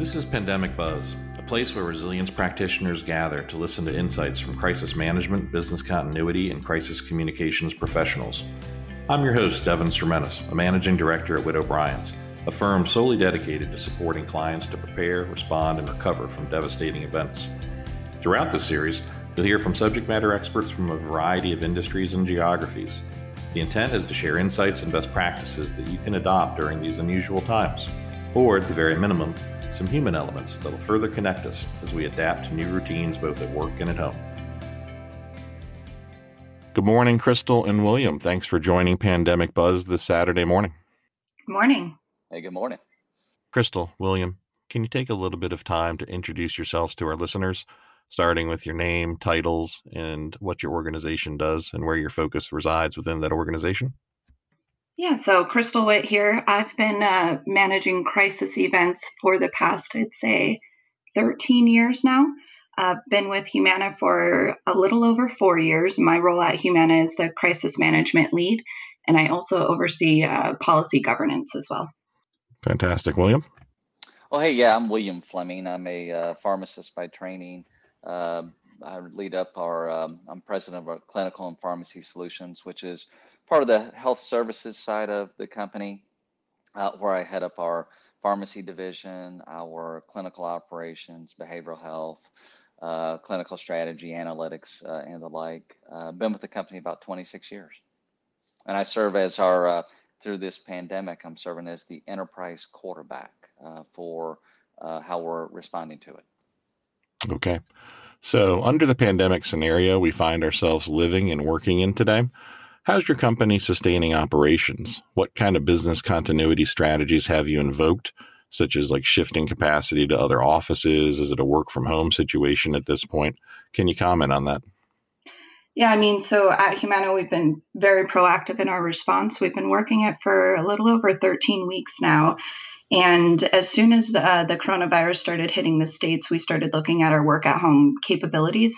This is Pandemic Buzz, a place where resilience practitioners gather to listen to insights from crisis management, business continuity, and crisis communications professionals. I'm your host, Devin Sermenis, a managing director at Witt O'Brien's, a firm solely dedicated to supporting clients to prepare, respond, and recover from devastating events. Throughout this series, you'll hear from subject matter experts from a variety of industries and geographies. The intent is to share insights and best practices that you can adopt during these unusual times, or at the very minimum, some human elements that will further connect us as we adapt to new routines both at work and at home. Good morning, Crystal and William. Thanks for joining Pandemic Buzz this Saturday morning. Good morning. Hey, good morning. Crystal, William, can you take a little bit of time to introduce yourselves to our listeners, starting with your name, titles, and what your organization does and where your focus resides within that organization? Yeah, so Crystal Witt here. I've been uh, managing crisis events for the past, I'd say, 13 years now. I've been with Humana for a little over four years. My role at Humana is the crisis management lead, and I also oversee uh, policy governance as well. Fantastic. William? Well, hey, yeah, I'm William Fleming. I'm a uh, pharmacist by training. Uh, I lead up our, um, I'm president of our clinical and pharmacy solutions, which is part of the health services side of the company, uh, where I head up our pharmacy division, our clinical operations, behavioral health, uh, clinical strategy, analytics, uh, and the like. Uh, been with the company about 26 years. And I serve as our, uh, through this pandemic, I'm serving as the enterprise quarterback uh, for how we're responding to it. Okay. So, under the pandemic scenario we find ourselves living and working in today, How's your company sustaining operations? What kind of business continuity strategies have you invoked, such as like shifting capacity to other offices? Is it a work from home situation at this point? Can you comment on that? Yeah, I mean, so at Humana, we've been very proactive in our response. We've been working it for a little over 13 weeks now. And as soon as uh, the coronavirus started hitting the states, we started looking at our work at home capabilities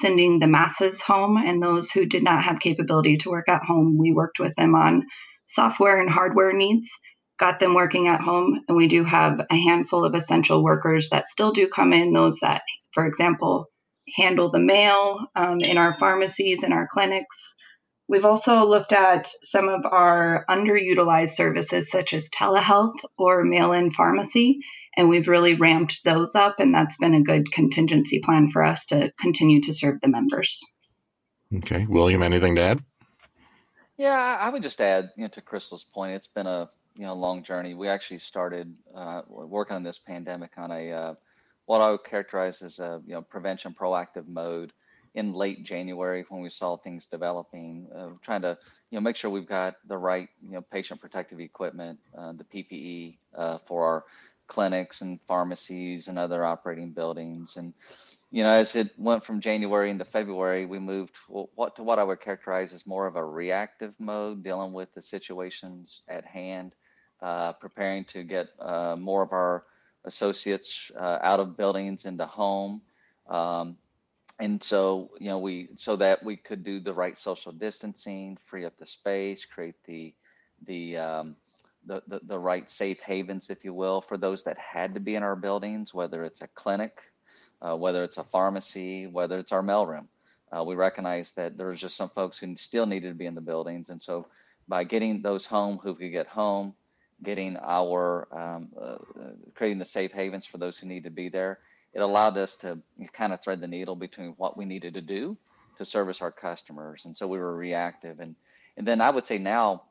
sending the masses home and those who did not have capability to work at home we worked with them on software and hardware needs got them working at home and we do have a handful of essential workers that still do come in those that for example handle the mail um, in our pharmacies and our clinics. We've also looked at some of our underutilized services such as telehealth or mail-in pharmacy and we've really ramped those up and that's been a good contingency plan for us to continue to serve the members. Okay. William anything to add? Yeah i would just add you know, to crystal's point it's been a you know long journey. We actually started uh, working on this pandemic on a uh, what i would characterize as a you know prevention proactive mode in late january when we saw things developing uh, trying to you know make sure we've got the right you know patient protective equipment uh, the ppe uh, for our clinics and pharmacies and other operating buildings. And you know, as it went from January into February, we moved what to what I would characterize as more of a reactive mode, dealing with the situations at hand, uh, preparing to get uh, more of our associates uh, out of buildings into home. Um, and so, you know, we so that we could do the right social distancing, free up the space, create the the um, the, the, right safe havens, if you will, for those that had to be in our buildings, whether it's a clinic, uh, whether it's a pharmacy, whether it's our mailroom. Uh, we recognize that there's just some folks who still needed to be in the buildings. And so by getting those home who could get home, getting our, um, uh, uh creating the safe havens for those who need to be there, it allowed us to kind of thread the needle between what we needed to do to service our customers. And so we were reactive. And, and then I would say now,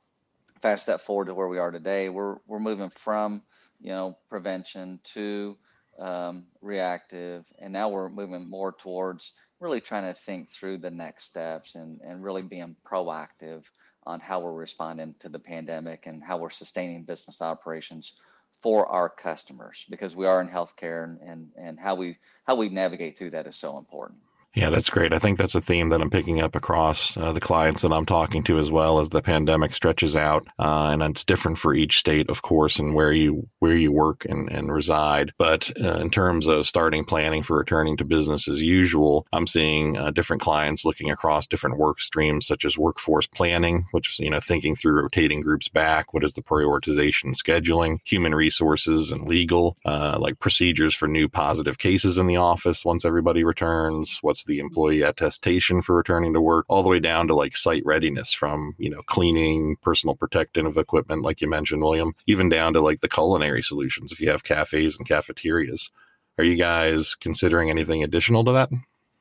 fast step forward to where we are today, we're we're moving from you know prevention to um, reactive, and now we're moving more towards really trying to think through the next steps and and really being proactive on how we're responding to the pandemic and how we're sustaining business operations for our customers because we are in healthcare and, and, and how we how we navigate through that is so important. Yeah, that's great. I think that's a theme that I'm picking up across uh, the clients that I'm talking to as well as the pandemic stretches out, uh, and it's different for each state, of course, and where you where you work and, and reside. But uh, in terms of starting planning for returning to business as usual, I'm seeing uh, different clients looking across different work streams, such as workforce planning, which is you know thinking through rotating groups back, what is the prioritization, scheduling, human resources, and legal, uh, like procedures for new positive cases in the office once everybody returns. What's what's the employee attestation for returning to work, all the way down to like site readiness from, you know, cleaning, personal protective equipment, like you mentioned, William, even down to like the culinary solutions if you have cafes and cafeterias. Are you guys considering anything additional to that?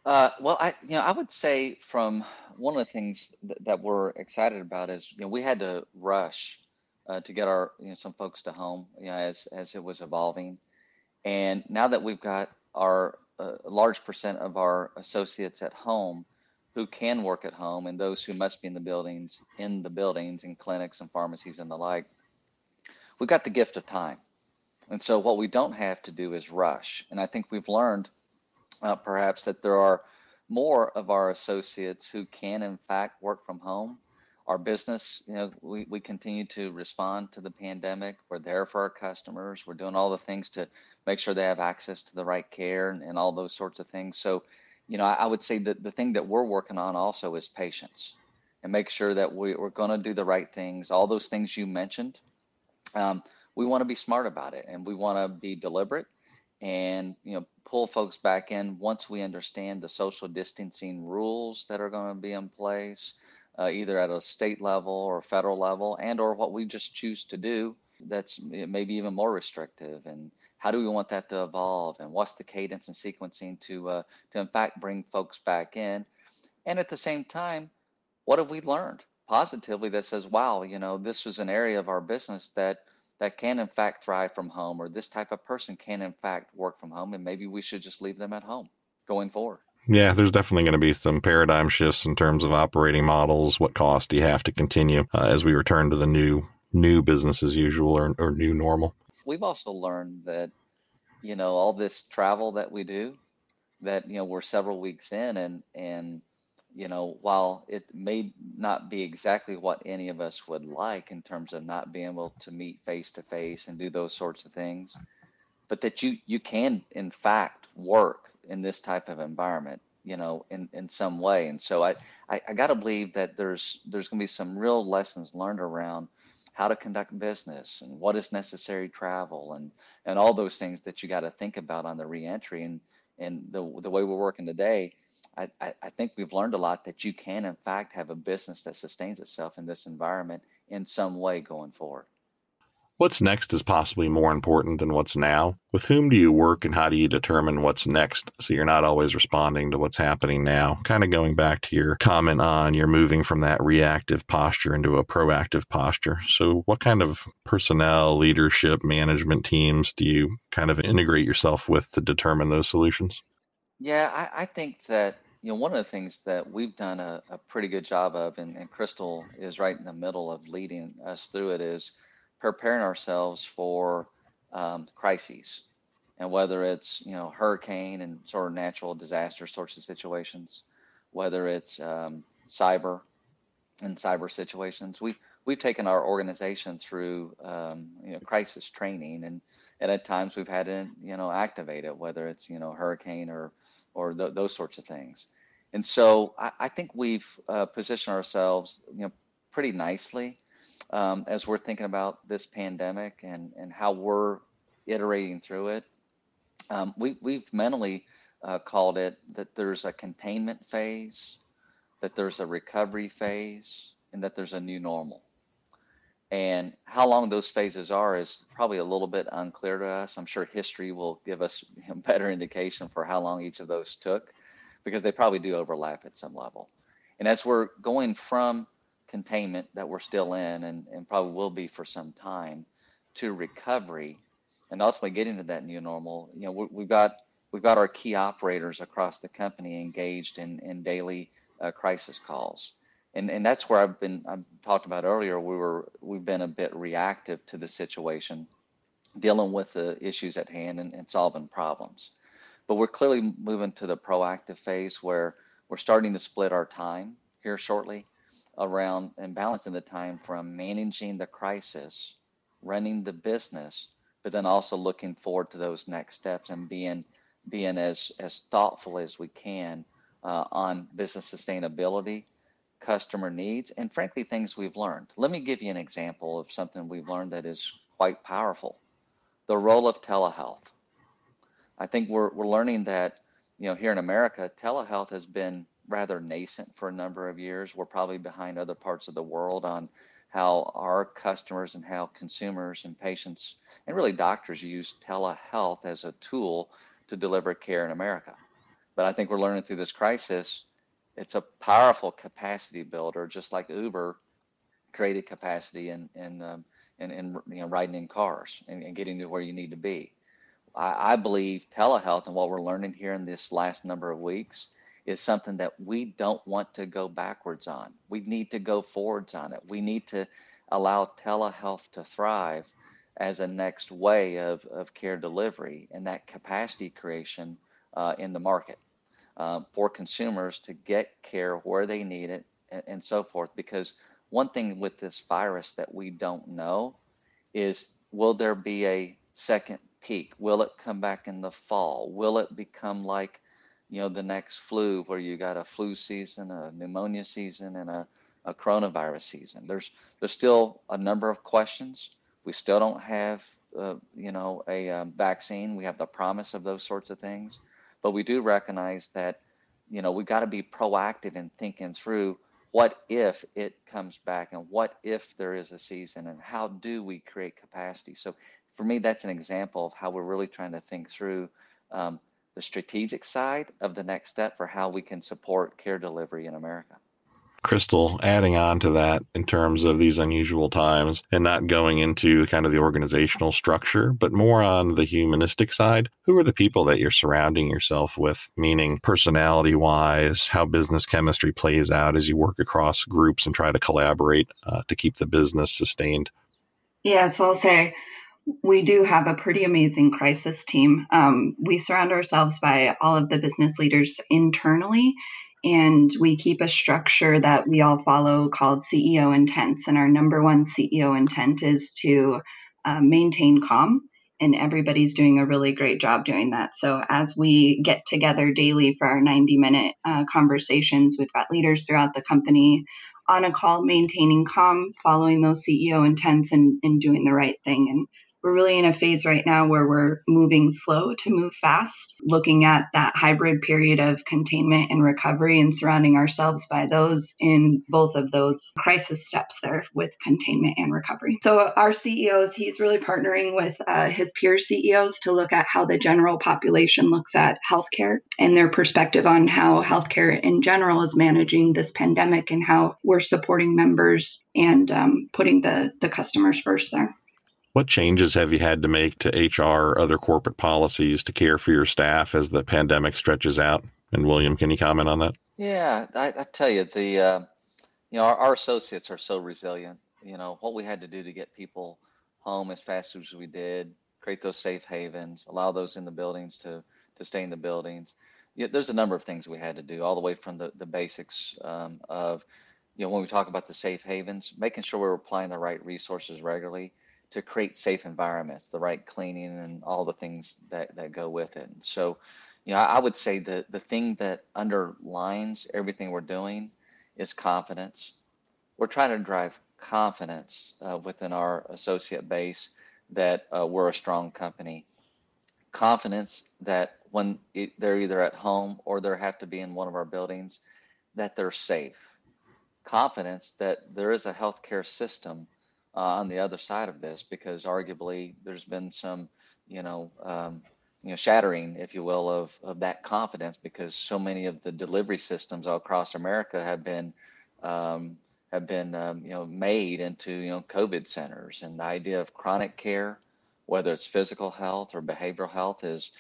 Uh, well, I you know I would say from one of the things th- that we're excited about is you know we had to rush uh, to get our you know some folks to home you know as as it was evolving, and now that we've got our a large percent of our associates at home who can work at home and those who must be in the buildings in the buildings and clinics and pharmacies and the like we've got the gift of time. And so what we don't have to do is rush. And i think we've learned uh, perhaps that there are more of our associates who can in fact work from home our business you know we, we continue to respond to the pandemic we're there for our customers we're doing all the things to make sure they have access to the right care and, and all those sorts of things. So, you know, I, I, would say that the thing that we're working on also is patience and make sure that we, are going to do the right things. All those things you mentioned, um, we want to be smart about it and we want to be deliberate and, you know, pull folks back in once we understand the social distancing rules that are going to be in place, uh, either at a state level or federal level and or what we just choose to do that's maybe even more restrictive and how do we want that to evolve and what's the cadence and sequencing to uh, to in fact bring folks back in? And at the same time what have we learned positively that says wow you know this was an area of our business that that can in fact thrive from home or this type of person can in fact work from home and maybe we should just leave them at home going forward yeah, there's definitely going to be some paradigm shifts in terms of operating models. What cost do you have to continue uh, as we return to the new new business as usual or, or new normal? we've also learned that you know all this travel that we do that you know we're several weeks in and and you know while it may not be exactly what any of us would like in terms of not being able to meet face to face and do those sorts of things but that you you can in fact work in this type of environment you know in in some way. And so i i, I got to believe that there's there's going to be some real lessons learned around how to conduct business and what is necessary travel and and all those things that you got to think about on the reentry. And and the the way we're working today I, I, I think we've learned a lot that you can in fact have a business that sustains itself in this environment in some way going forward What's next is possibly more important than what's now. With whom do you work and how do you determine what's next so you're not always responding to what's happening now? Kind of going back to your comment on you're moving from that reactive posture into a proactive posture. So, what kind of personnel, leadership, management teams do you kind of integrate yourself with to determine those solutions? Yeah, I, I think that you know one of the things that we've done a, a pretty good job of, and, and Crystal is right in the middle of leading us through it, is preparing ourselves for um, crises, and whether it's you know hurricane and sort of natural disaster sorts of situations, whether it's um, cyber and cyber situations, we we've taken our organization through um, you know crisis training, and, and at times we've had to you know activate it, whether it's you know hurricane or or th- those sorts of things. And so I, I think we've uh, positioned ourselves you know pretty nicely um, as we're thinking about this pandemic and, and how we're iterating through it. Um, we, we've mentally uh, called it that there's a containment phase, that there's a recovery phase, and that there's a new normal. And how long those phases are is probably a little bit unclear to us. I'm sure history will give us a better indication for how long each of those took because they probably do overlap at some level. And as we're going from containment that we're still in and, and probably will be for some time to recovery. And ultimately getting to that new normal you know we, have got we've got our key operators across the company engaged in, in daily uh, crisis calls. And and that's where i've been i've talked about earlier we were we've been a bit reactive to the situation dealing with the issues at hand and, and solving problems. But we're clearly moving to the proactive phase where we're starting to split our time here shortly around and balancing the time from managing the crisis, running the business, but then also looking forward to those next steps and being being as as thoughtful as we can uh, on business sustainability, customer needs, and frankly things we've learned. Let me give you an example of something we've learned that is quite powerful: the role of telehealth. I think we're we're learning that you know here in America, telehealth has been rather nascent for a number of years. We're probably behind other parts of the world on how our customers and how consumers and patients and really doctors use telehealth as a tool to deliver care in America. But I think we're learning through this crisis, it's a powerful capacity builder, just like Uber created capacity in in um, in, in you know riding in cars and, and getting to where you need to be. I, I believe telehealth and what we're learning here in this last number of weeks is something that we don't want to go backwards on. We need to go forwards on it. We need to allow telehealth to thrive as a next way of, of care delivery and that capacity creation uh, in the market uh, for consumers to get care where they need it and, and so forth. Because one thing with this virus that we don't know is will there be a second peak? Will it come back in the fall? Will it become like you know the next flu where you got a flu season a pneumonia season and a, a coronavirus season. There's there's still a number of questions. We still don't have uh, you know a um, vaccine. We have the promise of those sorts of things. But we do recognize that you know we got to be proactive in thinking through what if it comes back and what if there is a season and how do we create capacity. So for me that's an example of how we're really trying to think through um, the strategic side of the next step for how we can support care delivery in America. Crystal, adding on to that in terms of these unusual times and not going into kind of the organizational structure, but more on the humanistic side, who are the people that you're surrounding yourself with, meaning personality wise, how business chemistry plays out as you work across groups and try to collaborate uh, to keep the business sustained? Yeah, so I'll say we do have a pretty amazing crisis team. Um, we surround ourselves by all of the business leaders internally, and we keep a structure that we all follow called CEO intents. And our number one CEO intent is to uh, maintain calm, and everybody's doing a really great job doing that. So, as we get together daily for our 90 minute uh, conversations, we've got leaders throughout the company on a call maintaining calm, following those CEO intents, and, and doing the right thing. And we're really in a phase right now where we're moving slow to move fast, looking at that hybrid period of containment and recovery and surrounding ourselves by those in both of those crisis steps there with containment and recovery. So, our CEOs, he's really partnering with uh, his peer CEOs to look at how the general population looks at healthcare and their perspective on how healthcare in general is managing this pandemic and how we're supporting members and um, putting the, the customers first there. What changes have you had to make to HR or other corporate policies to care for your staff as the pandemic stretches out? And William, can you comment on that? Yeah, I, I tell you, the uh, you know our, our, associates are so resilient. You know what we had to do to get people home as fast as we did, create those safe havens, allow those in the buildings to to stay in the buildings. Yeah, there's a number of things we had to do, all the way from the the basics um, of you know when we talk about the safe havens, making sure we're applying the right resources regularly to create safe environments, the right cleaning and all the things that, that go with it. So, you know, I, I would say the, the thing that underlines everything we're doing is confidence. We're trying to drive confidence uh, within our associate base that uh, we're a strong company. Confidence that when it, they're either at home or they have to be in one of our buildings, that they're safe. Confidence that there is a healthcare system uh, on the other side of this because arguably there's been some, you know, um, you know, shattering, if you will, of, of that confidence because so many of the delivery systems all across America have been um, have been um, you know made into you know COVID centers, and the idea of chronic care, whether it's physical health or behavioral health, is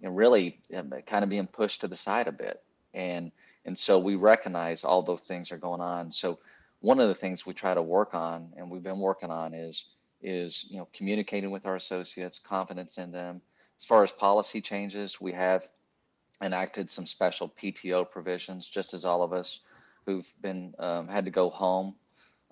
you know, really um, kind of being pushed to the side a bit, and and so we recognize all those things are going on. So one of the things we try to work on and we've been working on is is you know communicating with our associates confidence in them. As far as policy changes we have enacted some special PTO provisions, just as all of us who've been um, had to go home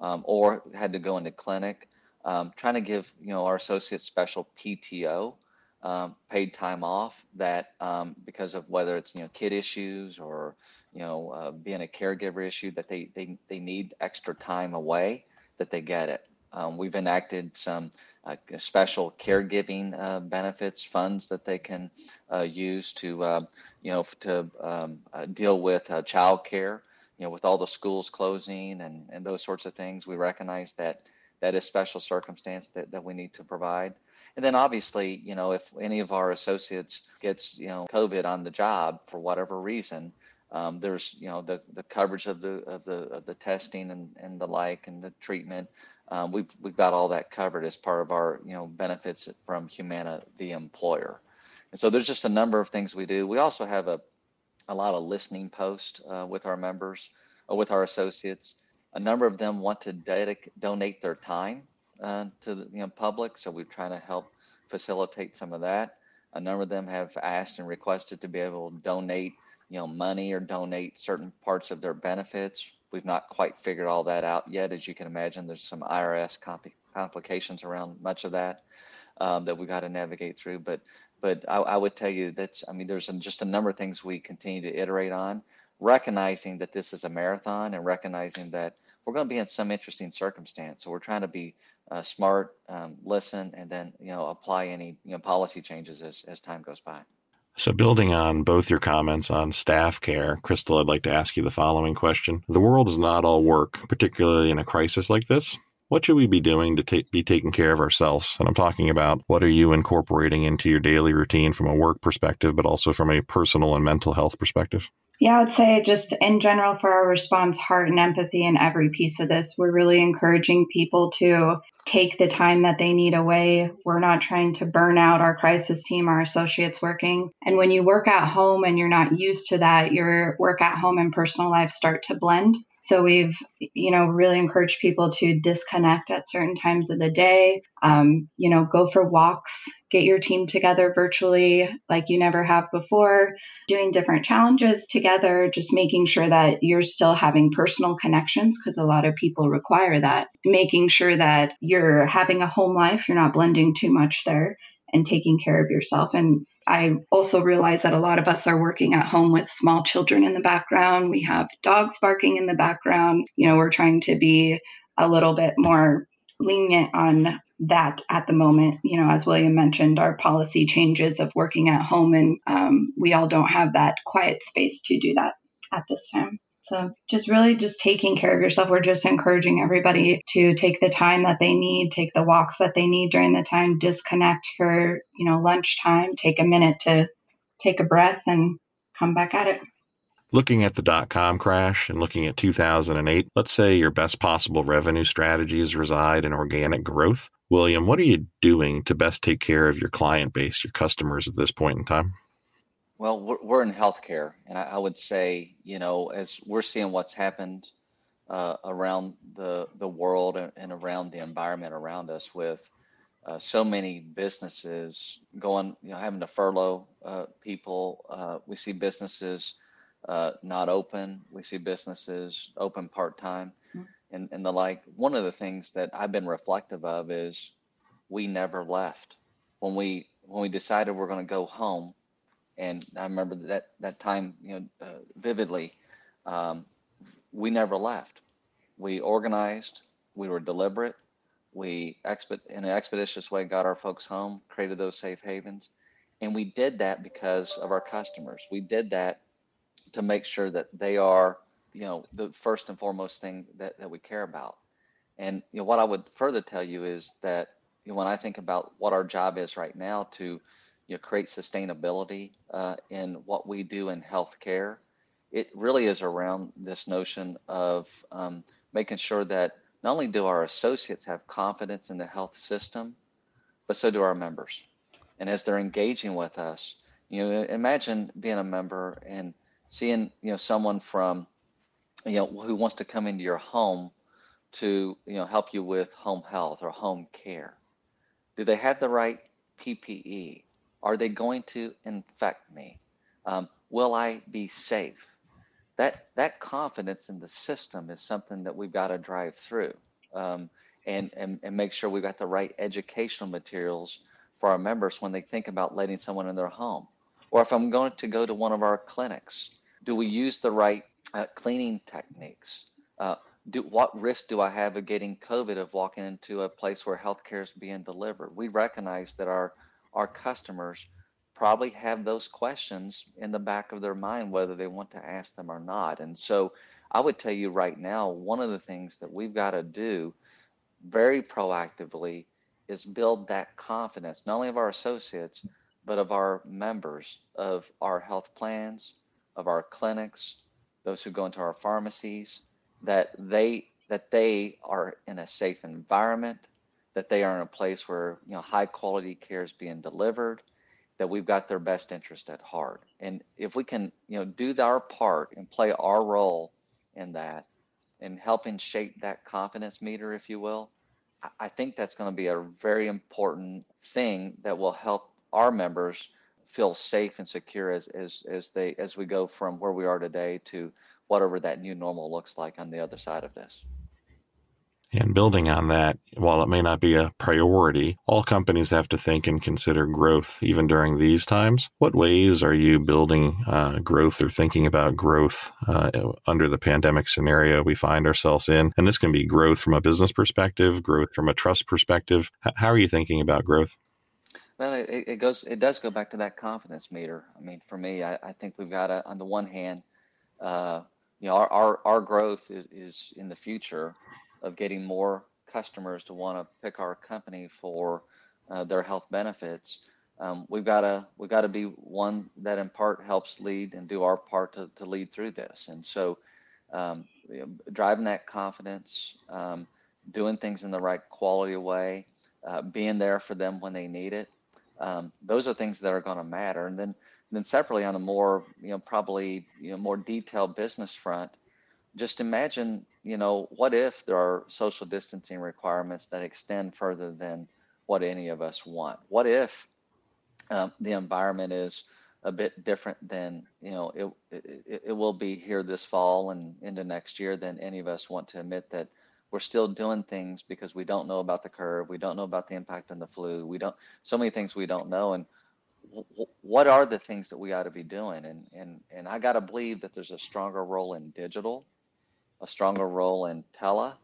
um, or had to go into clinic, um, trying to give you know our associates special PTO, um, paid time off that um, because of whether it's you know kid issues or you know uh, being a caregiver issue that they they they need extra time away that they get it. Um, we've enacted some uh, special caregiving uh, benefits funds that they can uh, use to, uh, you know, to um, uh, deal with uh, child care. You know, with all the schools closing and, and those sorts of things, we recognize that that is special circumstance that, that we need to provide. And then obviously, you know, if any of our associates gets, you know, COVID on the job for whatever reason, um, there's, you know, the, the coverage of the of the of the testing and, and the like and the treatment um, we've we've got all that covered as part of our you know benefits from Humana, the employer. And so there's just a number of things we do. We also have a a lot of listening posts uh, with our members, uh, with our associates. A number of them want to dedic- donate their time uh, to the you know, public, so we're trying to help facilitate some of that. A number of them have asked and requested to be able to donate, you know, money or donate certain parts of their benefits We've not quite figured all that out yet. As you can imagine, there's some IRS compl- complications around much of that um, that we've got to navigate through. But but I, I would tell you that's I mean there's just a number of things we continue to iterate on, recognizing that this is a marathon and recognizing that we're going to be in some interesting circumstance. So we're trying to be uh, smart, um, listen, and then you know apply any you know policy changes as as time goes by. So, building on both your comments on staff care, Crystal, I'd like to ask you the following question. The world is not all work, particularly in a crisis like this. What should we be doing to take, be taking care of ourselves? And I'm talking about what are you incorporating into your daily routine from a work perspective, but also from a personal and mental health perspective? Yeah, I would say just in general for our response, heart and empathy in every piece of this. We're really encouraging people to take the time that they need away. We're not trying to burn out our crisis team, our associates working. And when you work at home and you're not used to that, your work at home and personal life start to blend. So we've, you know, really encouraged people to disconnect at certain times of the day. Um, you know, go for walks, get your team together virtually like you never have before, doing different challenges together, just making sure that you're still having personal connections because a lot of people require that. Making sure that you're having a home life, you're not blending too much there and taking care of yourself. And I also realize that a lot of us are working at home with small children in the background. We have dogs barking in the background. You know, we're trying to be a little bit more lenient on that at the moment. You know, as William mentioned, our policy changes of working at home, and um, we all don't have that quiet space to do that at this time. So just really just taking care of yourself. We're just encouraging everybody to take the time that they need, take the walks that they need during the time, disconnect for, you know, lunchtime, take a minute to take a breath and come back at it. Looking at the dot com crash and looking at 2008, let's say your best possible revenue strategies reside in organic growth. William, what are you doing to best take care of your client base, your customers at this point in time? Well, we're, we're in healthcare, and I, I, would say, you know, as we're seeing what's happened uh, around the the world and, and, around the environment around us, with uh, so many businesses going, you know, having to furlough uh, people. Uh, we see businesses uh, not open. We see businesses open part time, mm-hmm. and and the like. One of the things that I've been reflective of is we never left when we when we decided we're going to go home and I remember that that time you know uh, vividly. Um, we never left. We organized. We were deliberate. We exped in an expeditious way got our folks home, created those safe havens, and we did that because of our customers. We did that to make sure that they are you know the first and foremost thing that, that we care about. And you know what I would further tell you is that you know, when I think about what our job is right now to you know, create sustainability uh, in what we do in healthcare, it really is around this notion of um, making sure that not only do our associates have confidence in the health system, but so do our members. And as they're engaging with us, you know, imagine being a member and seeing, you know, someone from, you know, who wants to come into your home to, you know, help you with home health or home care. Do they have the right PPE? Are they going to infect me? Um, will I be safe? That that confidence in the system is something that we've got to drive through, um, and, and and make sure we've got the right educational materials for our members when they think about letting someone in their home, or if I'm going to go to one of our clinics, do we use the right uh, cleaning techniques? Uh, do what risk do I have of getting COVID of walking into a place where healthcare is being delivered? We recognize that our our customers probably have those questions in the back of their mind, whether they want to ask them or not. And so I would tell you right now, one of the things that we've got to do very proactively is build that confidence, not only of our associates, but of our members of our health plans, of our clinics, those who go into our pharmacies, that they that they are in a safe environment, that they are in a place where you know high quality care is being delivered, that we've got their best interest at heart. And if we can, you know, do our part and play our role in that and helping shape that confidence meter, if you will, I think that's going to be a very important thing that will help our members feel safe and secure as, as, as they as we go from where we are today to whatever that new normal looks like on the other side of this. And building on that, while it may not be a priority, all companies have to think and consider growth even during these times. What ways are you building uh, growth or thinking about growth uh, under the pandemic scenario we find ourselves in? And this can be growth from a business perspective, growth from a trust perspective. H- how are you thinking about growth? Well, it, it, goes. It does go back to that confidence meter. I mean, for me, I, I think we've got to, on the one hand, uh, you know, our, our, our growth is, is in the future of getting more customers to want to pick our company for uh, their health benefits, um, we've got to we've got to be one that in part helps lead and do our part to, to lead through this. And so, um, you know, driving that confidence, um, doing things in the right quality way, uh, being there for them when they need it. Um, those are things that are going to matter. And then then separately on a more you know probably you know more detailed business front, just imagine, you know, what if there are social distancing requirements that extend further than what any of us want? What if um, the environment is a bit different than, you know, it, it, it will be here this fall and into next year than any of us want to admit that we're still doing things because we don't know about the curve. We don't know about the impact on the flu. We don't, so many things we don't know. And what are the things that we ought to be doing? And, and, and I got to believe that there's a stronger role in digital a stronger role in tele,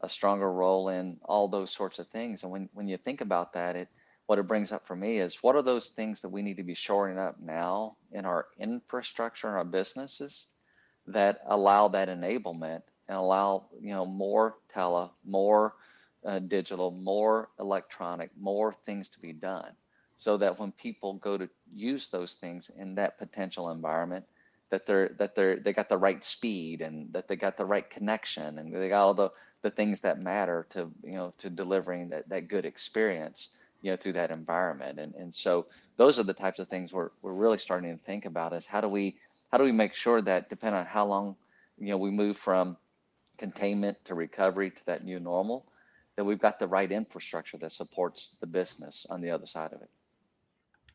a stronger role in all those sorts of things. And when, when you think about that, it what it brings up for me is what are those things that we need to be shoring up now in our infrastructure and our businesses that allow that enablement and allow you know more tele, more uh, digital, more electronic, more things to be done, so that when people go to use those things in that potential environment, that they're that they're they got the right speed and that they got the right connection and they got all the the things that matter to you know to delivering that, that good experience you know through that environment. And and so those are the types of things we're, we're really starting to think about is how do we how do we make sure that depending on how long you know we move from containment to recovery to that new normal that we've got the right infrastructure that supports the business on the other side of it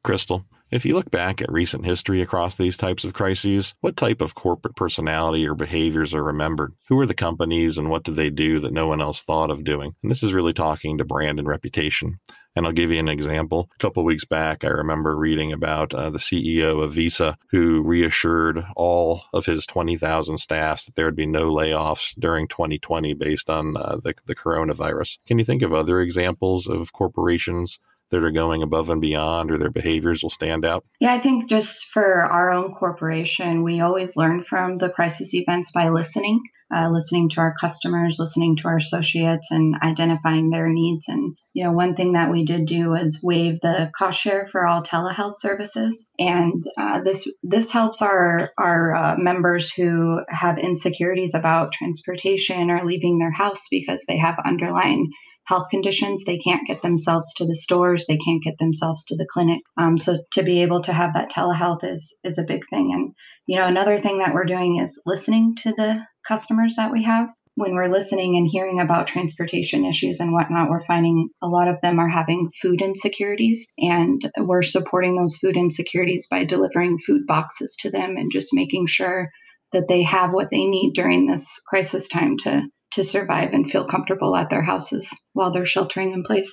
Crystal, if you look back at recent history across these types of crises, what type of corporate personality or behaviors are remembered? Who are the companies and what did they do that no one else thought of doing? And this is really talking to brand and reputation. And I'll give you an example. A couple weeks back, I remember reading about uh, the CEO of Visa who reassured all of his 20,000 staffs that there would be no layoffs during 2020 based on uh, the, the coronavirus. Can you think of other examples of corporations that are going above and beyond or their behaviors will stand out? Yeah, I think just for our own corporation, we always learn from the crisis events by listening, uh, listening to our customers, listening to our associates, and identifying their needs. And you know, one thing that we did do was waive the cost share for all telehealth services, and uh, this this helps our our uh, members who have insecurities about transportation or leaving their house because they have underlying health conditions. They can't get themselves to the stores. They can't get themselves to the clinic. Um, so to be able to have that telehealth is is a big thing. And you know, another thing that we're doing is listening to the customers that we have. when we're listening and hearing about transportation issues and whatnot, we're finding a lot of them are having food insecurities, and we're supporting those food insecurities by delivering food boxes to them and just making sure that they have what they need during this crisis time to to survive and feel comfortable at their houses while they're sheltering in place.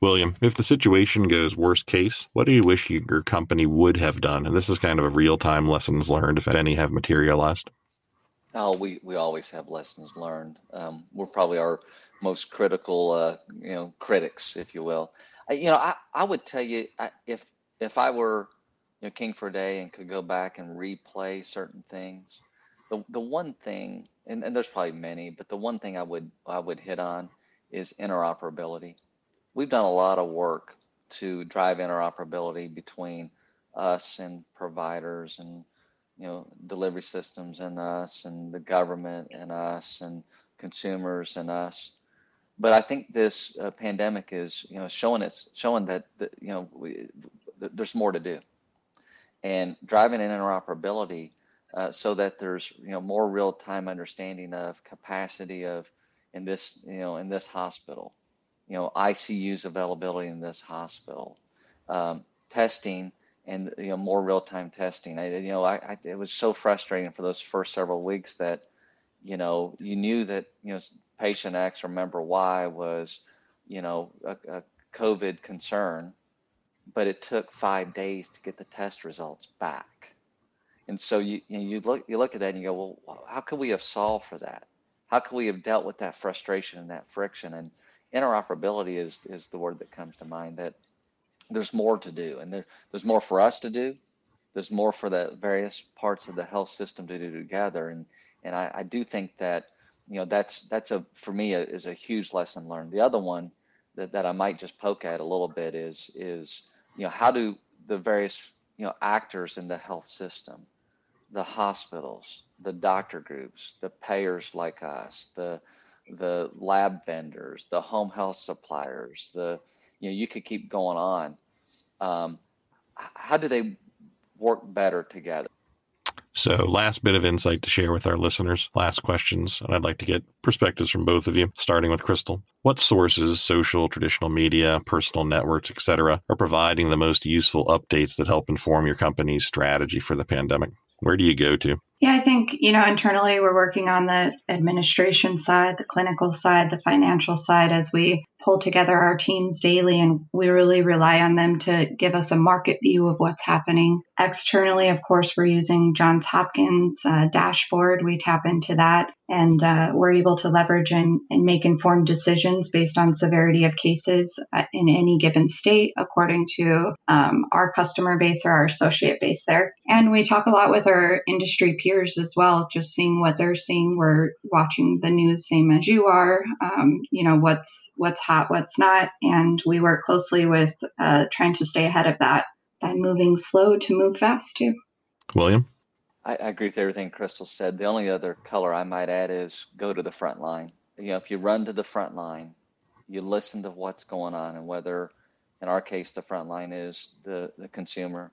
William, if the situation goes worst case, what do you wish your company would have done? And this is kind of a real time lessons learned, if any have materialized. Oh, we, we always have lessons learned. Um, we're probably our most critical, uh, you know, critics, if you will. I, you know, I, I would tell you I, if if I were you know, king for a day and could go back and replay certain things, the the one thing, and, and there's probably many, but the one thing I would I would hit on is interoperability. We've done a lot of work to drive interoperability between us and providers and you know delivery systems and us and the government and us and consumers and us but i think this uh, pandemic is you know showing it's showing that, that you know we, th- there's more to do and driving in interoperability uh, so that there's you know more real time understanding of capacity of in this you know in this hospital you know ICU's availability in this hospital um, testing and you know more real time testing. I you know I, I, it was so frustrating for those first several weeks that you know you knew that you know patient X or member Y was you know a, a COVID concern, but it took five days to get the test results back. And so you you, look you look at that and you go, well, how could we have solved for that? How could we have dealt with that frustration and that friction? And interoperability is is the word that comes to mind. That there's more to do, and there, there's more for us to do. There's more for the various parts of the health system to do together, and and I, I do think that you know that's that's a for me a, is a huge lesson learned. The other one that, that I might just poke at a little bit is is you know how do the various you know actors in the health system, the hospitals, the doctor groups, the payers like us, the the lab vendors, the home health suppliers, the you know you could keep going on um, how do they work better together? So, last bit of insight to share with our listeners, last questions, and I'd like to get perspectives from both of you, starting with Crystal. What sources, social, traditional media, personal networks, etc., are providing the most useful updates that help inform your company's strategy for the pandemic? Where do you go to? Yeah, I think, you know, internally we're working on the administration side, the clinical side, the financial side as we pull together our teams daily and we really rely on them to give us a market view of what's happening. Externally, of course, we're using Johns Hopkins uh, dashboard. We tap into that and uh, we're able to leverage and, and make informed decisions based on severity of cases uh, in any given state according to um, our customer base or our associate base there. And we talk a lot with our industry peers as well, just seeing what they're seeing. We're watching the news same as you are. Um, you know, what's what's hot, what's not. And we work closely with uh, trying to stay ahead of that by moving slow to move fast too. William? I, I agree with everything Crystal said. The only other color I might add is go to the front line. You know, if you run to the front line, you listen to what's going on and whether, in our case, the front line is the, the consumer,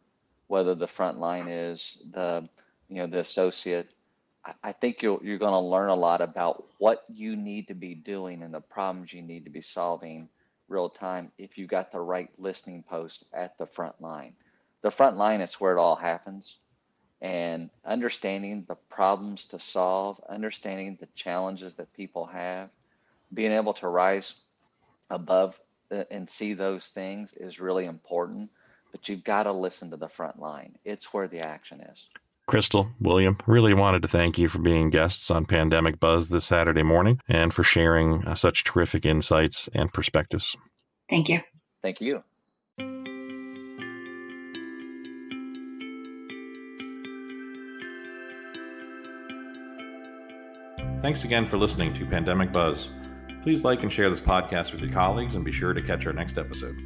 whether the front line is the, you know, the associate, I think you're you're going to learn a lot about what you need to be doing and the problems you need to be solving real time if you got the right listening post at the front line. The front line is where it all happens, and understanding the problems to solve, understanding the challenges that people have, being able to rise above and see those things is really important. But you've got to listen to the front line. It's where the action is. Crystal, William, really wanted to thank you for being guests on Pandemic Buzz this Saturday morning and for sharing uh, such terrific insights and perspectives. Thank you. Thank you. Thanks again for listening to Pandemic Buzz. Please like and share this podcast with your colleagues and be sure to catch our next episode.